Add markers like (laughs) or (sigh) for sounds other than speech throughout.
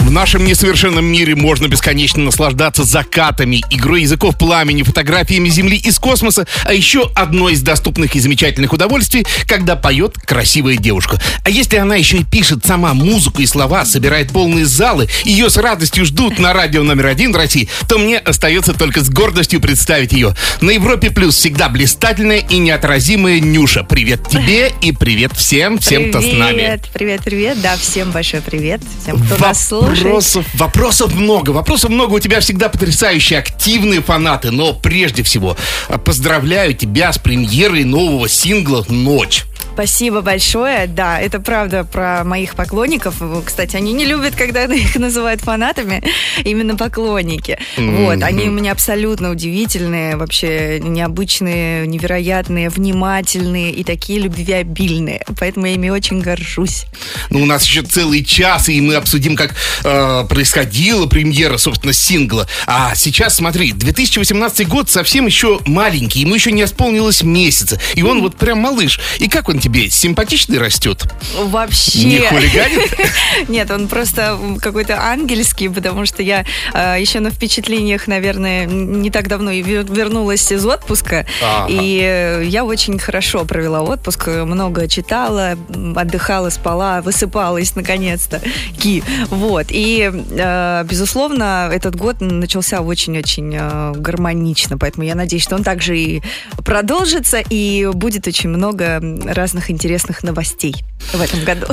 В нашем несовершенном мире можно бесконечно наслаждаться закатами, игрой языков пламени, фотографиями Земли из космоса, а еще одно из доступных и замечательных удовольствий, когда поет красивая девушка. А если она еще и пишет сама музыку и слова, собирает полные залы, ее с радостью ждут на радио номер один России, то мне остается только с гордостью представить ее. На Европе Плюс всегда блистательная и неотразимая Нюша. Привет тебе и привет всем, всем, кто с нами. Привет, привет, привет. Да, всем большой привет. Всем, кто нас слушает. Вопросов, вопросов много. Вопросов много. У тебя всегда потрясающие, активные фанаты. Но прежде всего, а, поздравляю тебя с премьерой нового сингла «Ночь». Спасибо большое. Да, это правда про моих поклонников. Кстати, они не любят, когда (laughs) их называют фанатами. Именно поклонники. Мгм. Вот, они у меня абсолютно удивительные, вообще необычные, невероятные, внимательные и такие любвеобильные. Поэтому я ими очень горжусь. Ну, у нас еще целый час, и мы обсудим, как э, происходила премьера, собственно, сингла. А сейчас, смотри, 2018 год совсем еще маленький, ему еще не исполнилось месяца. И он вот прям малыш. И как он тебе? Симпатичный растет? Вообще. Не хулиганит? (laughs) Нет, он просто какой-то ангельский, потому что я э, еще на впечатлениях, наверное, не так давно вернулась из отпуска. И э, я очень хорошо провела отпуск, много читала, отдыхала, спала, высыпалась наконец-то. Ки. Вот. И, э, безусловно, этот год начался очень-очень гармонично, поэтому я надеюсь, что он также и продолжится, и будет очень много разных интересных новостей в этом году.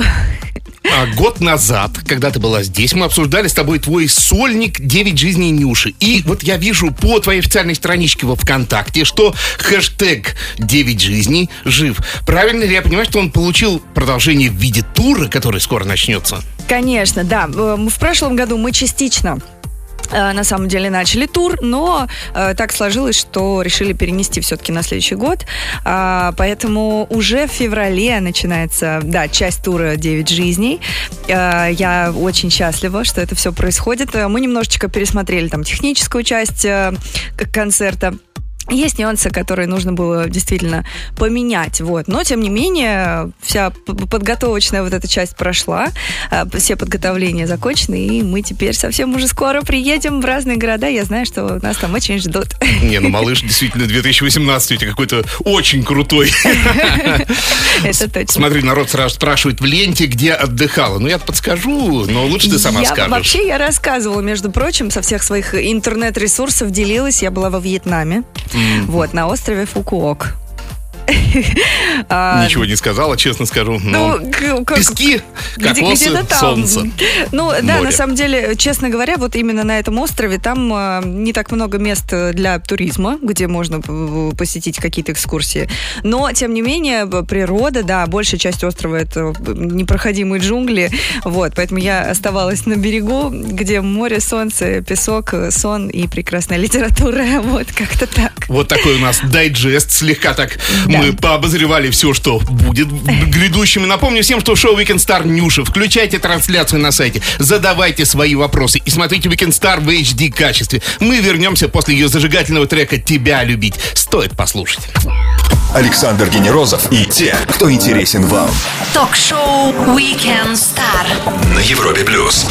А год назад, когда ты была здесь, мы обсуждали с тобой твой сольник «Девять жизней Нюши». И вот я вижу по твоей официальной страничке во ВКонтакте, что хэштег «Девять жизней» жив. Правильно ли я понимаю, что он получил продолжение в виде тура, который скоро начнется? Конечно, да. Э, В прошлом году мы частично на самом деле начали тур, но э, так сложилось, что решили перенести все-таки на следующий год. А, поэтому уже в феврале начинается, да, часть тура «Девять жизней». Э, я очень счастлива, что это все происходит. Э, Мы немножечко пересмотрели там техническую часть э, концерта. Есть нюансы, которые нужно было действительно поменять, вот. Но, тем не менее, вся подготовочная вот эта часть прошла, а, все подготовления закончены, и мы теперь совсем уже скоро приедем в разные города. Я знаю, что нас там очень ждут. Не, ну малыш действительно 2018 у тебя какой-то очень крутой. (laughs) Это точно. Смотри, народ сразу спрашивает в ленте, где отдыхала. Ну, я подскажу, но лучше ты сама скажешь. Вообще я рассказывала, между прочим, со всех своих интернет-ресурсов делилась. Я была во Вьетнаме, вот, на острове Фукуок. (laughs) А, Ничего не сказала, честно скажу. Ну, но к- как- Пески, кокосы, там. солнце. Ну, да, море. на самом деле, честно говоря, вот именно на этом острове там э, не так много мест э, для туризма, где можно посетить какие-то экскурсии. Но, тем не менее, природа, да, большая часть острова это э, непроходимые джунгли. Вот, поэтому я оставалась на берегу, где море, солнце, песок, э, сон и прекрасная (laughs) литература. Вот, как-то так. Вот такой у нас дайджест, слегка так Да. Мы пообозревали все, что будет в грядущем. И напомню всем, что шоу Weekend Star Нюша. Включайте трансляцию на сайте, задавайте свои вопросы и смотрите Weekend Star в HD качестве. Мы вернемся после ее зажигательного трека «Тебя любить». Стоит послушать. Александр Генерозов и те, кто интересен вам. Ток-шоу Weekend Star. На Европе плюс.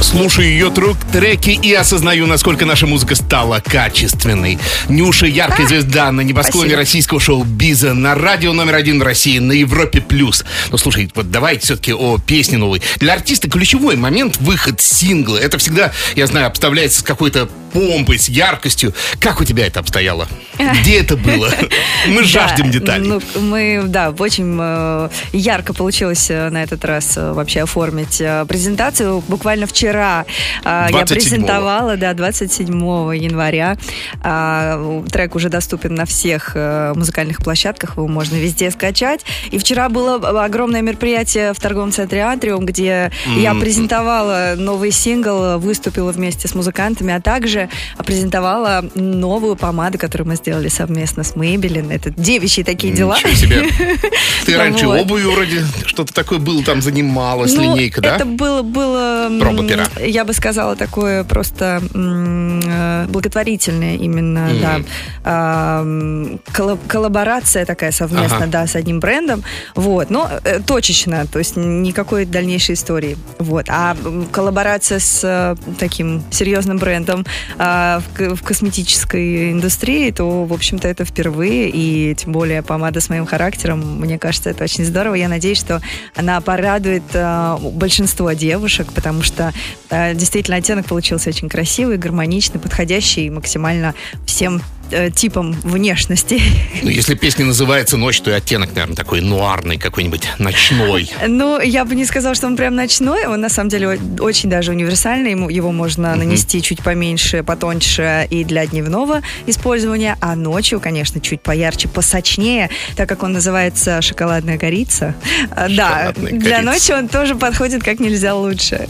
Слушаю ее трек, треки и осознаю, насколько наша музыка стала качественной. Нюша яркая звезда на небосклоне Спасибо. российского шоу Биза на радио номер один в России на Европе плюс. Ну слушай, вот давайте все-таки о песне новой. Для артиста ключевой момент выход сингла. Это всегда, я знаю, обставляется с какой-то помпой, с яркостью. Как у тебя это обстояло? Где это было? (laughs) Мы жаждем деталей. Ну, мы, да, очень э, ярко получилось э, на этот раз э, вообще оформить презентацию. Буквально вчера я 27-го. презентовала, да, 27 января. А, трек уже доступен на всех музыкальных площадках, его можно везде скачать. И вчера было огромное мероприятие в торговом центре Атриум, где я презентовала новый сингл, выступила вместе с музыкантами, а также также презентовала новую помаду, которую мы сделали совместно с Maybelline. Это девичьи такие дела. Ничего себе. (laughs) Ты раньше Вот. обувью вроде что-то такое было, там занималась, Ну, линейка, да? Это было, было Проба пера. я бы сказала, такое просто э, благотворительное именно, Мгм. да. А, коллаборация такая совместно, Ага. да, с одним брендом. Вот, но э, точечно, то есть никакой дальнейшей истории. Вот. А коллаборация с э, таким серьезным брендом а, в, в косметической индустрии, то, в общем-то, это впервые, и тем более помада с моим характером, мне кажется, это очень здорово. Я надеюсь, что она порадует э, большинство девушек, потому что э, действительно оттенок получился очень красивый, гармоничный, подходящий максимально всем э, типам внешности. Ну, если песня называется «Ночь», то и оттенок, наверное, такой нуарный какой-нибудь, ночной. Ну, я бы не сказала, что он прям ночной. Он, на самом деле, очень даже универсальный. Ему, его можно нанести чуть поменьше, потоньше и для дневного использования. А ночью, конечно, чуть поярче, посочнее, так как он называется «Шоколадная корица». А, Да, Шоколадная для корица. ночи он тоже подходит как нельзя лучше.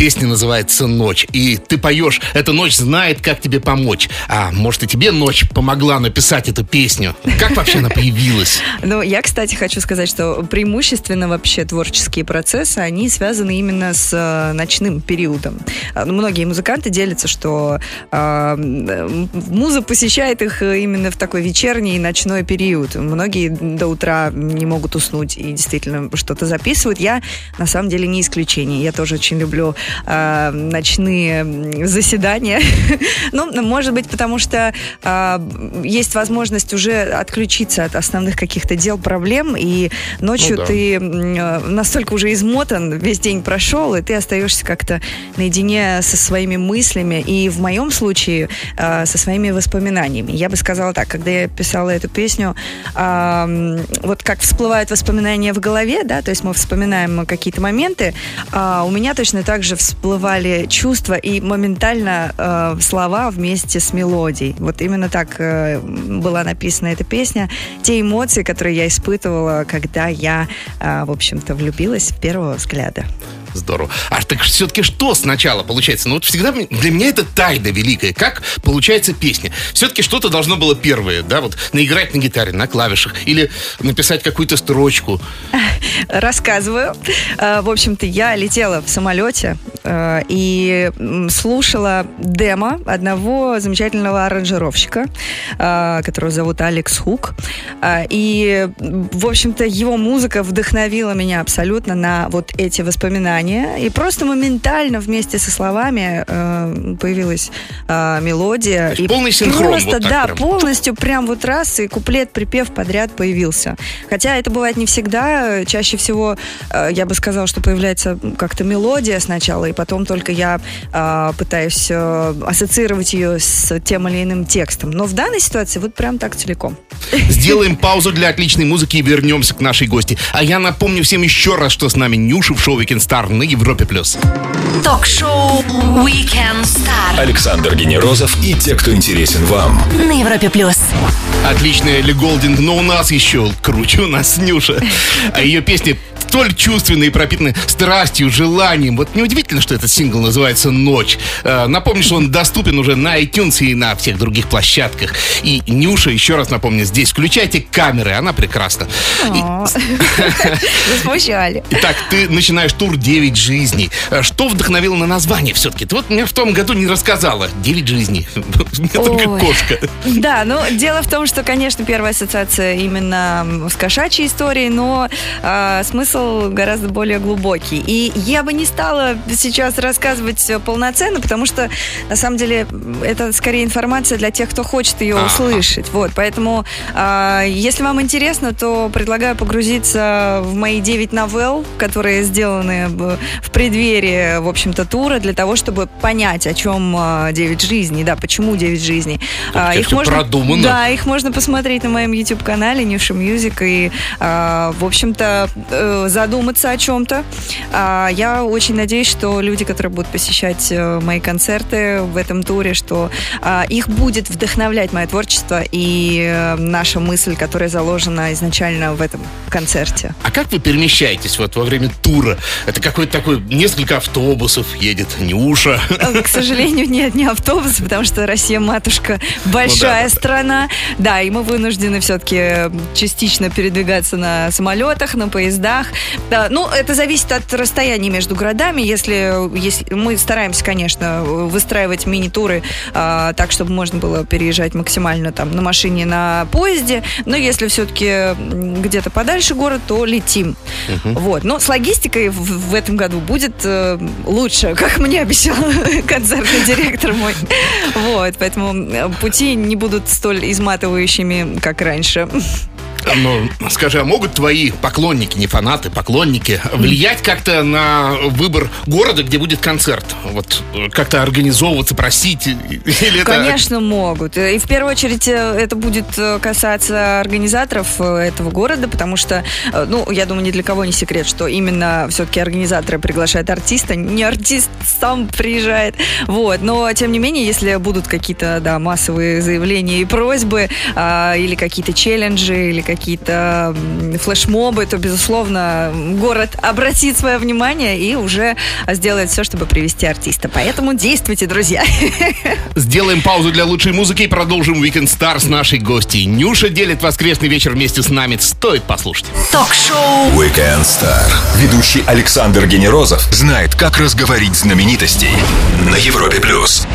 Песня называется «Ночь», и ты поешь «Эта ночь знает, как тебе помочь». А может, и тебе ночь помогла написать эту песню? Как вообще она появилась? (laughs) Ну, я, кстати, хочу сказать, что преимущественно вообще творческие процессы, они связаны именно с э, ночным периодом. А, ну, многие музыканты делятся, что э, муза посещает их э, именно в такой вечерний и ночной период. Многие до утра не могут уснуть и действительно что-то записывают. Я, на самом деле, не исключение. Я тоже очень люблю э, ночные заседания. (laughs) ну, может быть, потому что э, есть возможность уже отключиться от основных каких-то дел, проблем, и ночью Ну да. ты э, настолько уже измотан, весь день прошел, и ты остаешься как-то наедине со своими мыслями, и в моем случае э, со своими воспоминаниями. Я бы сказала так, когда я писала эту песню, м, вот как всплывают воспоминания в голове, да, то есть мы вспоминаем какие-то моменты, а, у меня точно так же всплывали чувства и моментально э, слова вместе с мелодией. Вот именно так э, была написана эта песня. Те эмоции, которые я испытывала, когда я, э, в общем-то, влюбилась с первого взгляда. Здорово. А так все-таки что сначала получается? Ну вот всегда для меня это тайна великая. Как получается песня? Все-таки что-то должно было первое, да, вот наиграть на гитаре, на клавишах, или написать какую-то строчку. (laughs) Рассказываю. Э, В общем-то, я летела в самолете э, и слушала демо одного замечательного аранжировщика, э, которого зовут Алекс Хук. И, в общем-то, его музыка вдохновила меня абсолютно на вот эти воспоминания. И просто моментально вместе со словами э, появилась э, мелодия. И полный синхрон, Просто, вот да, прям. полностью прям вот раз и куплет, припев подряд появился. Хотя это бывает не всегда. Чаще всего э, я бы сказала, что появляется как-то мелодия сначала, и потом только я э, пытаюсь э, ассоциировать ее с тем или иным текстом. Но в данной ситуации вот прям так целиком. Сделаем паузу для отличной музыки и вернемся к нашей гости. А я напомню всем еще раз, что с нами Нюша в шоу Weekend Star на Европе+. плюс. Ток-шоу Weekend Star Александр Генерозов и те, кто интересен вам. на Европе плюс. Отличная Элли Голдинг, но у нас еще круче, у нас Нюша. А ее песни столь чувственные и пропитаны страстью, желанием. Вот неудивительно, что этот сингл называется «Ночь». Э, Напомню, что он доступен уже на iTunes и на всех других площадках. И Нюша, еще раз напомню, здесь включайте камеры, она прекрасна. (laughs) (laughs) Засмущали. Итак, ты начинаешь тур «Девять жизней». Э, Что вдохновило на название все-таки? Ты вот мне в том году не рассказала. «Девять жизней». (laughs) У меня только кошка. Да, ну дело в том, что, конечно, первая ассоциация именно с кошачьей историей, но а, смысл гораздо более глубокий. И я бы не стала сейчас рассказывать полноценно, потому что на самом деле это скорее информация для тех, кто хочет ее услышать. Вот, поэтому, а, если вам интересно, то предлагаю погрузиться в мои 9 новелл, которые сделаны в преддверии, в общем-то, тура, для того, чтобы понять, о чем а, 9 жизней, да, почему 9 жизней. Ух ты, всё продумано. Да, их можно посмотреть на моем YouTube-канале Нюша Music. И, а, в общем-то, э, задуматься о чем-то. А, я очень надеюсь, что люди, которые будут посещать э, мои концерты в этом туре, что а, их будет вдохновлять мое творчество и э, наша мысль, которая заложена изначально в этом концерте. А как вы перемещаетесь вот во время тура? Это какой-то такой, несколько автобусов едет, не уша. К сожалению, (laughs) нет, не автобус, потому что Россия матушка большая Ну да. страна. Да, и мы вынуждены все-таки частично передвигаться на самолетах, на поездах. Да, ну, это зависит от расстояния между городами. Если, если мы стараемся, конечно, выстраивать мини-туры а, так, чтобы можно было переезжать максимально там на машине, на поезде. Но если все-таки где-то подальше город, то летим. Вот. Но с логистикой в, в этом году будет э, лучше, (laughs) как мне обещал (laughs) концертный директор мой. Вот, поэтому пути не будут столь изматывающими, как раньше. (laughs) Ну, скажи, а могут твои поклонники, не фанаты, поклонники, влиять как-то на выбор города, где будет концерт? Вот э, как-то организовываться, просить? Или это... Конечно, могут. И в первую очередь э, это будет э, касаться организаторов этого города, потому что, ну, я думаю, ни для кого не секрет, что именно все-таки организаторы приглашают артиста, не артист сам приезжает. Вот. Но, тем не менее, если будут какие-то, да, массовые заявления и просьбы, а, или какие-то челленджи, или какие-то флешмобы, то, безусловно, город обратит свое внимание и уже сделает все, чтобы привести артиста. Поэтому действуйте, друзья. Сделаем паузу для лучшей музыки и продолжим Weekend Star с нашей гостьей. Нюша делит воскресный вечер вместе с нами. Стоит послушать. Ток-шоу Weekend Star. Ведущий Александр Генерозов знает, как разговорить знаменитостей на Европе+. плюс.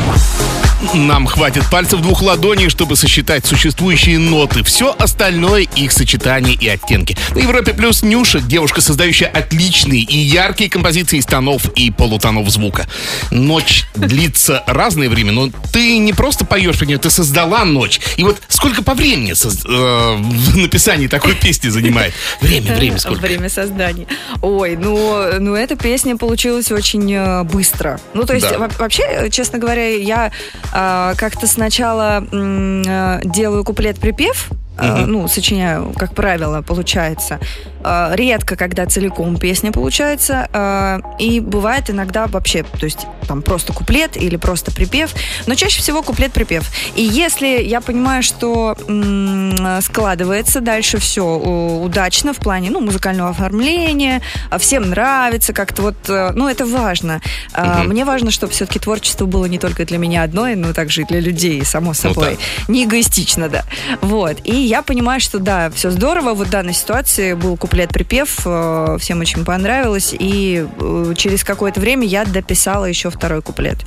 Нам хватит пальцев двух ладоней, чтобы сосчитать существующие ноты. Все остальное их сочетание и оттенки. На Европе плюс Нюша, девушка, создающая отличные и яркие композиции из тонов и полутонов звука. Ночь длится разное время, но ты не просто поешь про нее, ты создала ночь. И вот сколько по времени соз- э, в написании такой песни занимает? Время, время сколько? Время создания. Ой, ну, ну эта песня получилась очень э, быстро. Ну, то есть, Да. во- вообще, э, честно говоря, я как-то сначала э, делаю куплет-припев, э, ну, сочиняю, как правило, получается. Э, редко, когда целиком песня получается. э, и бывает иногда вообще, то есть там просто куплет или просто припев, но чаще всего куплет-припев. И если я понимаю, что м, складывается дальше все удачно в плане ну, музыкального оформления, а всем нравится как-то вот, ну, это важно. А, Мне важно, чтобы все-таки творчество было не только для меня одной, но также и для людей, само собой. Не эгоистично, да. Вот. И я понимаю, что да, все здорово. Вот в данной ситуации был куплет-припев, э, всем очень понравилось, и э, через какое-то время я дописала еще второй куплет.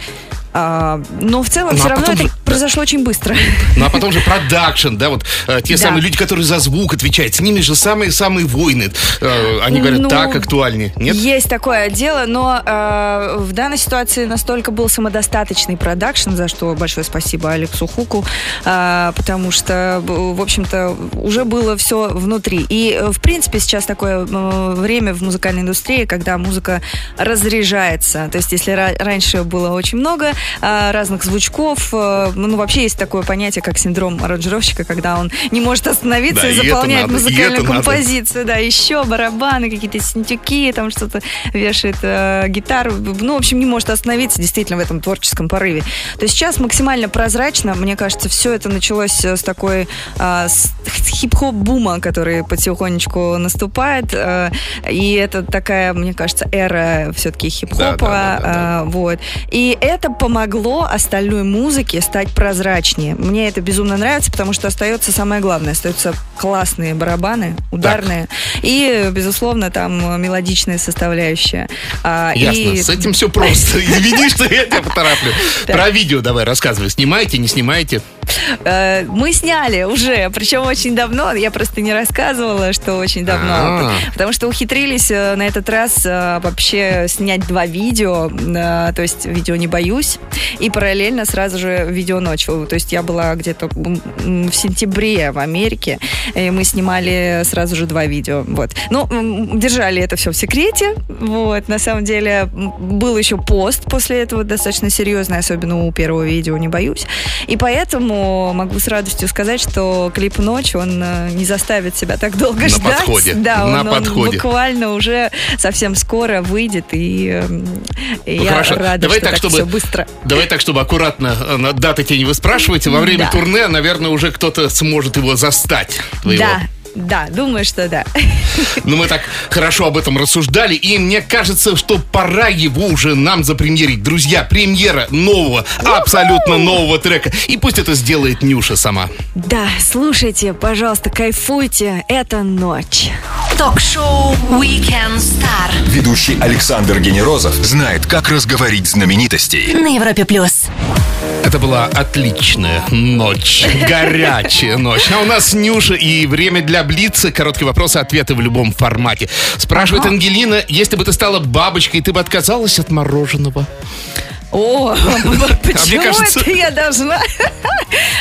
А, но в целом Ну, а все равно потом это же- произошло очень быстро. Ну а потом же продакшн, да, вот э, те Да. самые люди, которые за звук отвечают, с ними же самые-самые войны. Э, они говорят, Ну, так актуальнее. Нет? Есть такое дело, но э, в данной ситуации настолько был самодостаточный продакшн, за что большое спасибо Алексу Хуку, э, потому что, б- в общем-то, уже было все внутри. И, э, в принципе, сейчас такое э, время в музыкальной индустрии, когда музыка разряжается. То есть, если ра- раньше было очень много э, разных звучков, э, ну, вообще есть такое понятие, как синдром аранжировщика, когда он не может остановиться Да, и и заполняет надо, и музыкальную надо. композицию композицию, да, еще барабаны, какие-то синтюки, там что-то вешает э, гитару. Ну, в общем, не может остановиться действительно в этом творческом порыве. То есть сейчас максимально прозрачно, мне кажется, все это началось э, с такой э, с хип-хоп бума, который потихонечку наступает. э, и это такая, мне кажется, эра все-таки хип-хопа. Да, да, да, да, да. э, вот. И это помогло остальной музыке стать прозрачнее. Мне это безумно нравится, потому что остается самое главное. Остаются классные барабаны, ударные. И, безусловно, там мелодичная составляющая. А, Ясно, и- с этим все просто. (laughs) Извини, что я тебя потороплю. Про видео давай рассказывай. Снимаете, не снимаете? Э, Мы сняли уже, причем очень давно. Я просто не рассказывала, что очень давно. А. Потому что ухитрились э, на этот раз э, вообще снять два видео. То есть видео «Не боюсь». И параллельно сразу же видео «Ночь». То есть я была где-то в сентябре в Америке. И мы снимали сразу же два видео. Вот. Ну, держали это все в секрете. Вот. На самом деле был еще пост после этого достаточно серьезный, особенно у первого видео «Не боюсь». И поэтому могу с радостью сказать, что клип «Ночь», он э, не заставит себя так долго На ждать. подходе, Да, на он, он подходе. буквально уже совсем скоро выйдет, и, и Ну, я хорошо. рада, Давай что так, так чтобы- все быстро. Давай так, чтобы аккуратно э, на даты тебе не вы спрашиваете. Во время Да. турне, наверное, уже кто-то сможет его застать. твоего. Да, да, думаю, что да. (laughs) Но мы так хорошо об этом рассуждали, и мне кажется, что пора его уже нам запремьерить. Друзья, премьера нового, абсолютно нового трека. И пусть это сделает Нюша сама. Да, слушайте, пожалуйста, кайфуйте, это ночь. Ток-шоу Weekend Star Ведущий Александр Генерозов знает, как разговорить знаменитостей. на Европе плюс. Это была отличная ночь, горячая ночь. А у нас Нюша и время для Блица. Короткие вопросы, ответы в любом формате. Спрашивает Ангелина, если бы ты стала бабочкой, ты бы отказалась от мороженого? О, (laughs) почему кажется- это я должна?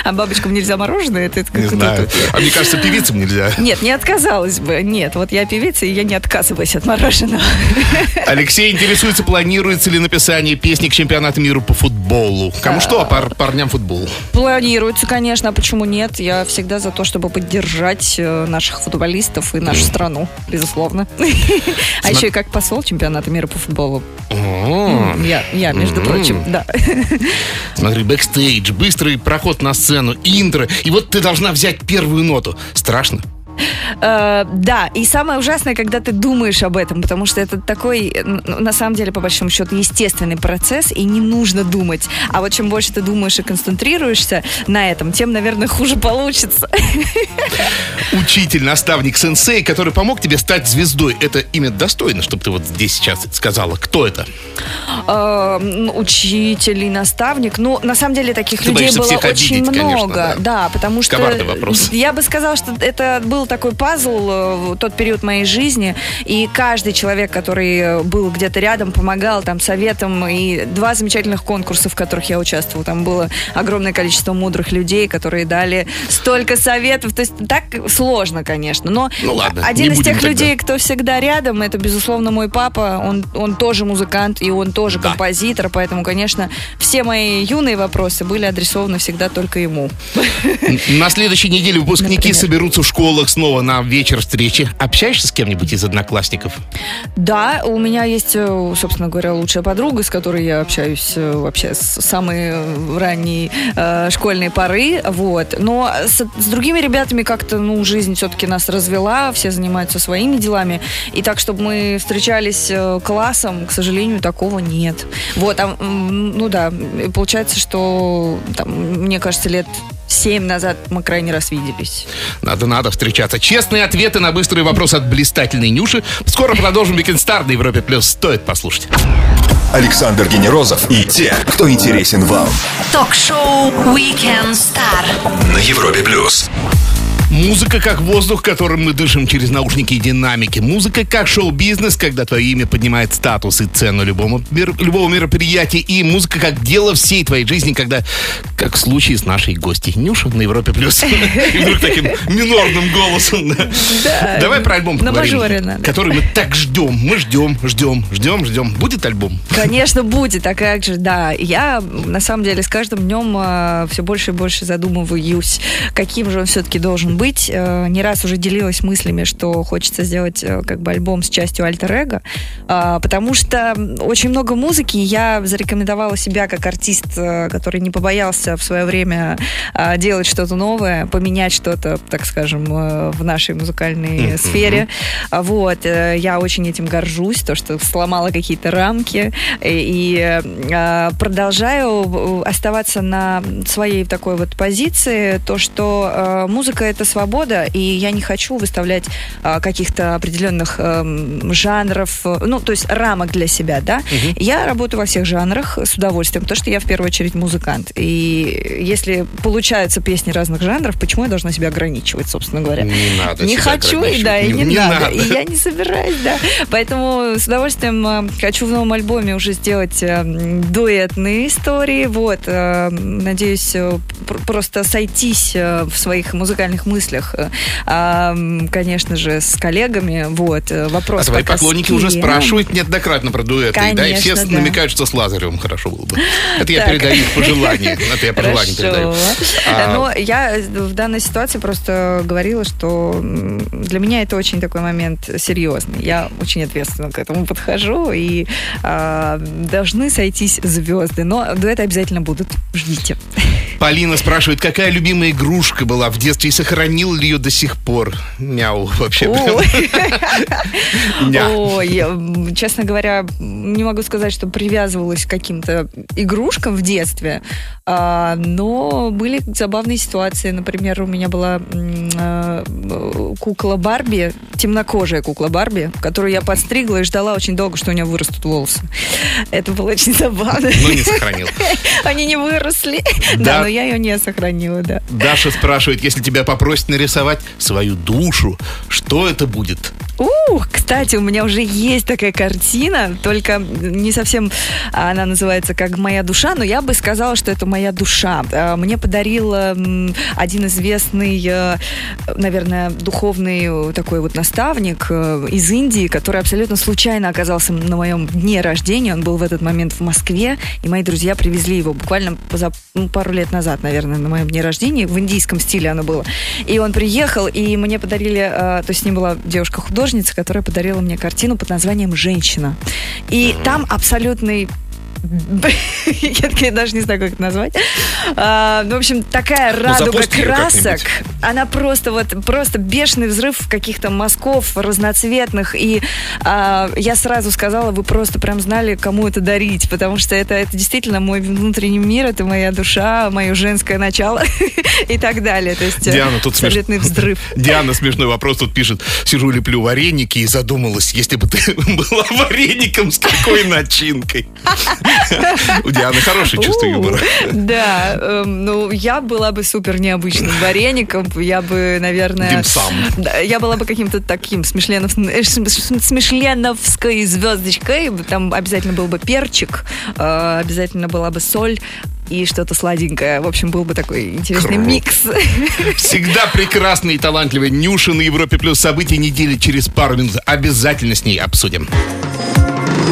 А бабочкам нельзя мороженое? Это Не знаю. А мне кажется, певицам нельзя. Нет, не отказалась бы. Нет, вот я певица, и я не отказываюсь от мороженого. (laughs) Алексей интересуется, планируется ли написание песни к чемпионату мира по футболу. Кому что, а пар- парням футбол. Планируется, конечно, а почему нет? Я всегда за то, чтобы поддержать э, наших футболистов и нашу страну, безусловно. (laughs) А еще и как посол чемпионата мира по футболу. О, Я, я, между прочим, да. Смотри, бэкстейдж, быстрый проход на сцену, интро. И вот ты должна взять первую ноту. Страшно? Э, Да, и самое ужасное, когда ты думаешь об этом, потому что это такой, на самом деле, по большому счету, естественный процесс, и не нужно думать. А вот чем больше ты думаешь и концентрируешься на этом, тем, наверное, хуже получится. Учитель, наставник, сенсей, который помог тебе стать звездой. Это имя достойно, чтобы ты вот здесь сейчас сказала. Кто это? Э, Учитель и наставник. Ну, на самом деле, таких людей было очень много. да. потому что... Коварный вопрос. Я бы сказала, что это был такой пазл э, в тот период моей жизни, и каждый человек, который э, был где-то рядом, помогал там советом, и два замечательных конкурса, в которых я участвовала. Там было огромное количество мудрых людей, которые дали столько советов. То есть так сложно, конечно. Но Ну ладно, один из тех тогда. людей, кто всегда рядом, это, безусловно, мой папа. Он, он тоже музыкант, и он тоже Да. композитор, поэтому, конечно, все мои юные вопросы были адресованы всегда только ему. На следующей неделе выпускники Например? соберутся в школах снова на вечер встречи. Общаешься с кем-нибудь из одноклассников? Да, у меня есть, э, собственно говоря, лучшая подруга, с которой я общаюсь э, вообще с самой ранней э, школьной поры, вот. Но с, с другими ребятами как-то, ну, жизнь все-таки нас развела, все занимаются своими делами, и так, чтобы мы встречались э, классом, к сожалению, такого нет. Вот, а, ну да, получается, что, там, мне кажется, лет семь назад мы крайний раз виделись. Надо-надо встречаться. Честные ответы на быстрый вопрос от блистательной Нюши. Скоро продолжим Weekend Star на Европе+. плюс. Стоит послушать. Александр Генерозов и те, кто интересен вам. Ток-шоу Weekend Star. На Европе плюс. Музыка как воздух, которым мы дышим через наушники и динамики. Музыка как шоу-бизнес, когда твое имя поднимает статус и цену любому, мер- любого мероприятия. И музыка как дело всей твоей жизни, когда, как в случае с нашей гостьей Нюша на Европе+. плюс. (laughs) И вдруг таким минорным голосом. да. Давай про альбом поговорим. Который мы так ждем. Мы ждем, ждем, ждем, ждем. Будет альбом? Конечно, будет, а как же, да. Я, на самом деле, с каждым днем все больше и больше задумываюсь, каким же он все-таки должен быть. Э, Не раз уже делилась мыслями, что хочется сделать э, как бы альбом с частью альтер-эго, а, потому что очень много музыки, я зарекомендовала себя как артист, э, который не побоялся в свое время а, делать что-то новое, поменять что-то, так скажем, в нашей музыкальной сфере. А Вот, я очень этим горжусь, то, что сломала какие-то рамки и, э, продолжаю оставаться на своей такой вот позиции, то, что музыка это свобода, и я не хочу выставлять э, каких-то определенных эм, жанров, э, ну, то есть рамок для себя, да. Я работаю во всех жанрах с удовольствием, потому что я в первую очередь музыкант. И если получаются песни разных жанров, почему я должна себя ограничивать, собственно говоря? Не надо Не хочу, и да, и не, Не надо. надо. И я не собираюсь, да. Поэтому с удовольствием э, хочу в новом альбоме уже сделать э, дуэтные истории. Вот. э, Надеюсь, пр- просто сойтись в своих музыкальных мыслях мыслях, э, конечно же, с коллегами. Вот, э, вопрос А твои поклонники уже спрашивают неоднократно про дуэты. да, и все Конечно, да. намекают, что с Лазаревым хорошо было бы. Это я передаю их пожелания. (laughs) Это я пожелания передаю. Хорошо. А, Но я в данной ситуации просто говорила, что для меня это очень такой момент серьезный. Я очень ответственно к этому подхожу, и а, должны сойтись звезды. Но дуэты обязательно будут. Ждите. Полина спрашивает, какая любимая игрушка была в детстве и сохранил ли ее до сих пор? Мяу, вообще. Ой. (laughs) Честно говоря, не могу сказать, что привязывалась к каким-то игрушкам в детстве, а, но были забавные ситуации. Например, у меня была а, кукла Барби, темнокожая кукла Барби, которую я подстригла и ждала очень долго, что у нее вырастут волосы. Это было очень забавно. Но не сохранил. (laughs) Они не выросли. Да. Я ее не сохранила, да. Даша спрашивает, если тебя попросят нарисовать свою душу, что это будет? Ух, кстати, у меня уже есть такая картина, только не совсем она называется как «Моя душа», но я бы сказала, что это «Моя душа». А, Мне подарил один известный, э, наверное, духовный э, такой вот наставник э, из Индии, который абсолютно случайно оказался на моем дне рождения. Он был в этот момент в Москве, и мои друзья привезли его буквально поза- ну, пару лет назад, наверное, на моем дне рождения. В индийском стиле оно было. И он приехал, и мне подарили, то есть с ним была девушка-художница, которая подарила мне картину под названием «Женщина». И там абсолютный (laughs) я даже не знаю, как это назвать. А, ну, в общем, такая радуга запусти её красок. Она просто вот, просто бешеный взрыв каких-то мазков разноцветных. И а, я сразу сказала, вы просто прям знали, кому это дарить. Потому что это, это действительно мой внутренний мир, это моя душа, мое женское начало (laughs) и так далее. То есть э, Диана, тут смеш- абсолютный взрыв. (laughs) Диана смешной вопрос тут пишет. Сижу, леплю вареники и задумалась, если бы ты была вареником, с какой начинкой? (laughs) У Дианы хорошее чувство юмора. (laughs) Да, эм, ну я была бы супер необычным (laughs) вареником, я бы, наверное... Димсам. Я была бы каким-то таким э, см- см- смешленовской звездочкой, там обязательно был бы перчик, э, обязательно была бы соль и что-то сладенькое. В общем, был бы такой интересный Круто. микс. (laughs) Всегда прекрасный и талантливый Нюша на Европе Плюс события недели через пару минут. Обязательно с ней обсудим.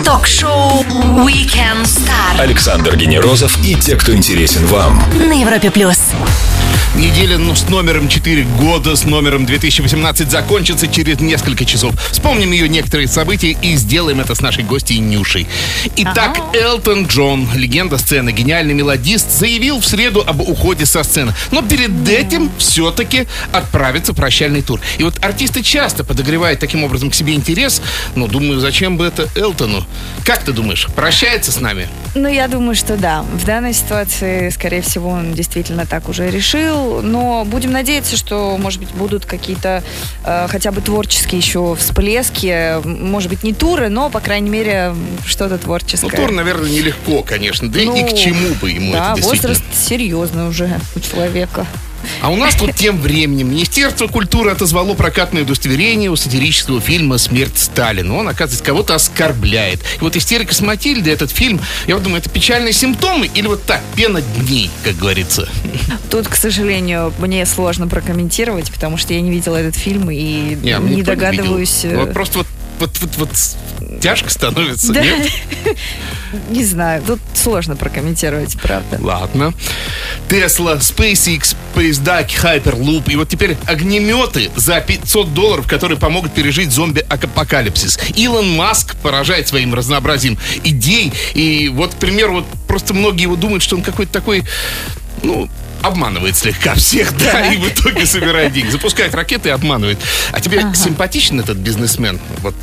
Ток-шоу Weekend Star Александр Генерозов и те, кто интересен вам. на Европе плюс. Неделя ну, с номером 4 года, с номером 2018 закончится через несколько часов. Вспомним ее некоторые события и сделаем это с нашей гостьей Нюшей. Итак, Элтон Джон, легенда сцены, гениальный мелодист, заявил в среду об уходе со сцены. Но перед этим все-таки отправится в прощальный тур. И вот артисты часто подогревают таким образом к себе интерес. Но думаю, зачем бы это Элтону? Как ты думаешь, прощается с нами? Ну, я думаю, что да. В данной ситуации, скорее всего, он действительно так уже решил. Но будем надеяться, что, может быть, будут какие-то э, хотя бы творческие еще всплески. Может быть, не туры, но, по крайней мере, что-то Ну, творческое. тур, наверное, нелегко, конечно. Да и Ну, к чему бы ему да, это возраст серьезный уже у человека. А у нас тут тем временем Министерство культуры отозвало прокатное удостоверение у сатирического фильма «Смерть Сталина». Он, оказывается, кого-то оскорбляет. И вот «Истерика с Матильдой», этот фильм, я вот думаю, это печальные симптомы или вот так, пена дней, как говорится? Тут, к сожалению, мне сложно прокомментировать, потому что я не видела этот фильм и Не, а не догадываюсь. э, Вот просто вот, вот, вот, вот тяжко становится, да. нет? (laughs) Не знаю, тут сложно прокомментировать, правда. Ладно. Тесла, SpaceX, поезда, Hyperloop. И вот теперь огнеметы за 500 долларов, которые помогут пережить зомби-апокалипсис. Илон Маск поражает своим разнообразием идей. И вот, к примеру, вот просто многие его думают, что он какой-то такой, ну, обманывает слегка всех, да, и в итоге собирает деньги. Запускает ракеты и обманывает. А тебе симпатичен этот бизнесмен? Вот.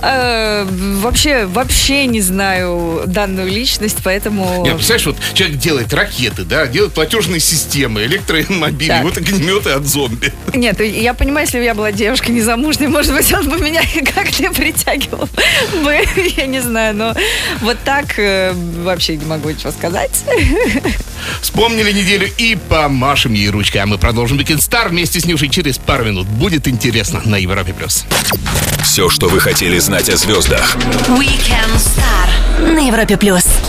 Э, вообще, вообще не знаю данную личность, поэтому... Нет, представляешь, вот человек делает ракеты, да, делает платежные системы, электромобили, Так. вот огнеметы от зомби. Нет, я понимаю, если бы я была девушкой незамужней, может быть, он бы меня (laughs) как-то притягивал бы, (laughs) я не знаю, но вот так э, вообще не могу ничего сказать. Вспомнили неделю и помашем ей ручкой. А мы продолжим Weekend Star вместе с Нюшей через пару минут. Будет интересно на Европе+. плюс. Все, что вы хотели знать о звездах. Weekend Star на Европе плюс.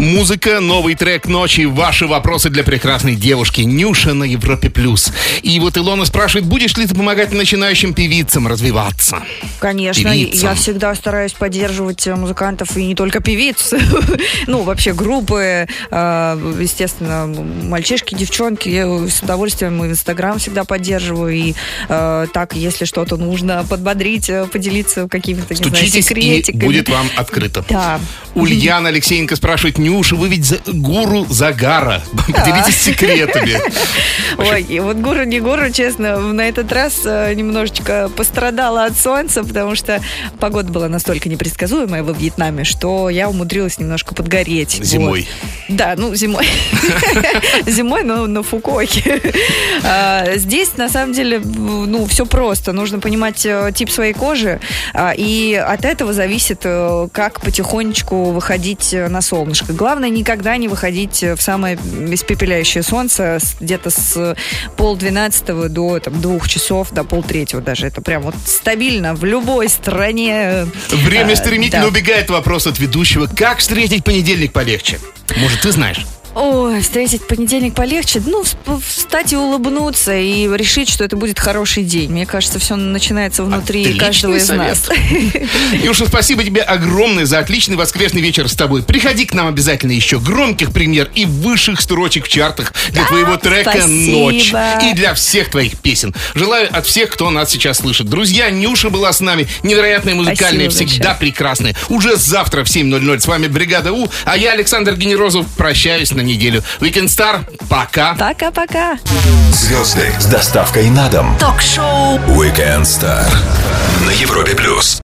Музыка, новый трек ночи, ваши вопросы для прекрасной девушки. Нюша на Европе плюс. И вот Илона спрашивает, будешь ли ты помогать начинающим певицам развиваться? Конечно, Певицам. я всегда стараюсь поддерживать э, музыкантов и не только певиц, (laughs) ну вообще группы, э, естественно, мальчишки, девчонки, я с удовольствием и в Инстаграм всегда поддерживаю и э, так, если что-то нужно подбодрить, поделиться какими-то, не знаю, секретиками. будет вам открыто. Да. Ульяна Алексеенко спрашивает, Нюша, вы ведь за- гуру загара. (laughs) Поделитесь секретами. (laughs) Ой, и вот гуру не гуру, честно, на этот раз э, немножечко пострадала от солнца, потому что погода была настолько непредсказуемая во Вьетнаме, что я умудрилась немножко подгореть. Вот. Зимой. Да, ну зимой. (laughs) Зимой, но на Фукуоке. А, Здесь, на самом деле, ну, все просто. Нужно понимать э, тип своей кожи, а, и от этого зависит, э, как потихонечку выходить на солнышко. Главное, никогда не выходить э, в самое испепеляющее солнце где-то с полдвенадцатого до там, двух часов, до полтретьего даже. Это прям вот стабильно в любой стране. Время А, стремительно да. убегает вопрос от ведущего. Как встретить понедельник полегче? Может, ты знаешь? Ой, встретить понедельник полегче. Ну, вс- встать и улыбнуться, и решить, что это будет хороший день. Мне кажется, все начинается внутри Отличный каждого из совет. нас. (laughs) Юша, спасибо тебе огромное за отличный воскресный вечер с тобой. Приходи к нам обязательно еще громких премьер и высших строчек в чартах для твоего трека спасибо. «Ночь» и для всех твоих песен. Желаю от всех, кто нас сейчас слышит. Друзья, Нюша была с нами. Невероятная, музыкальная, Спасибо всегда прекрасная. Уже завтра в 7.00 с вами «Бригада У», а я, Александр Генерозов, прощаюсь на неделю. Weekend Star, пока. Пока-пока. Звезды с доставкой на дом. Ток-шоу Weekend Star на Европе плюс.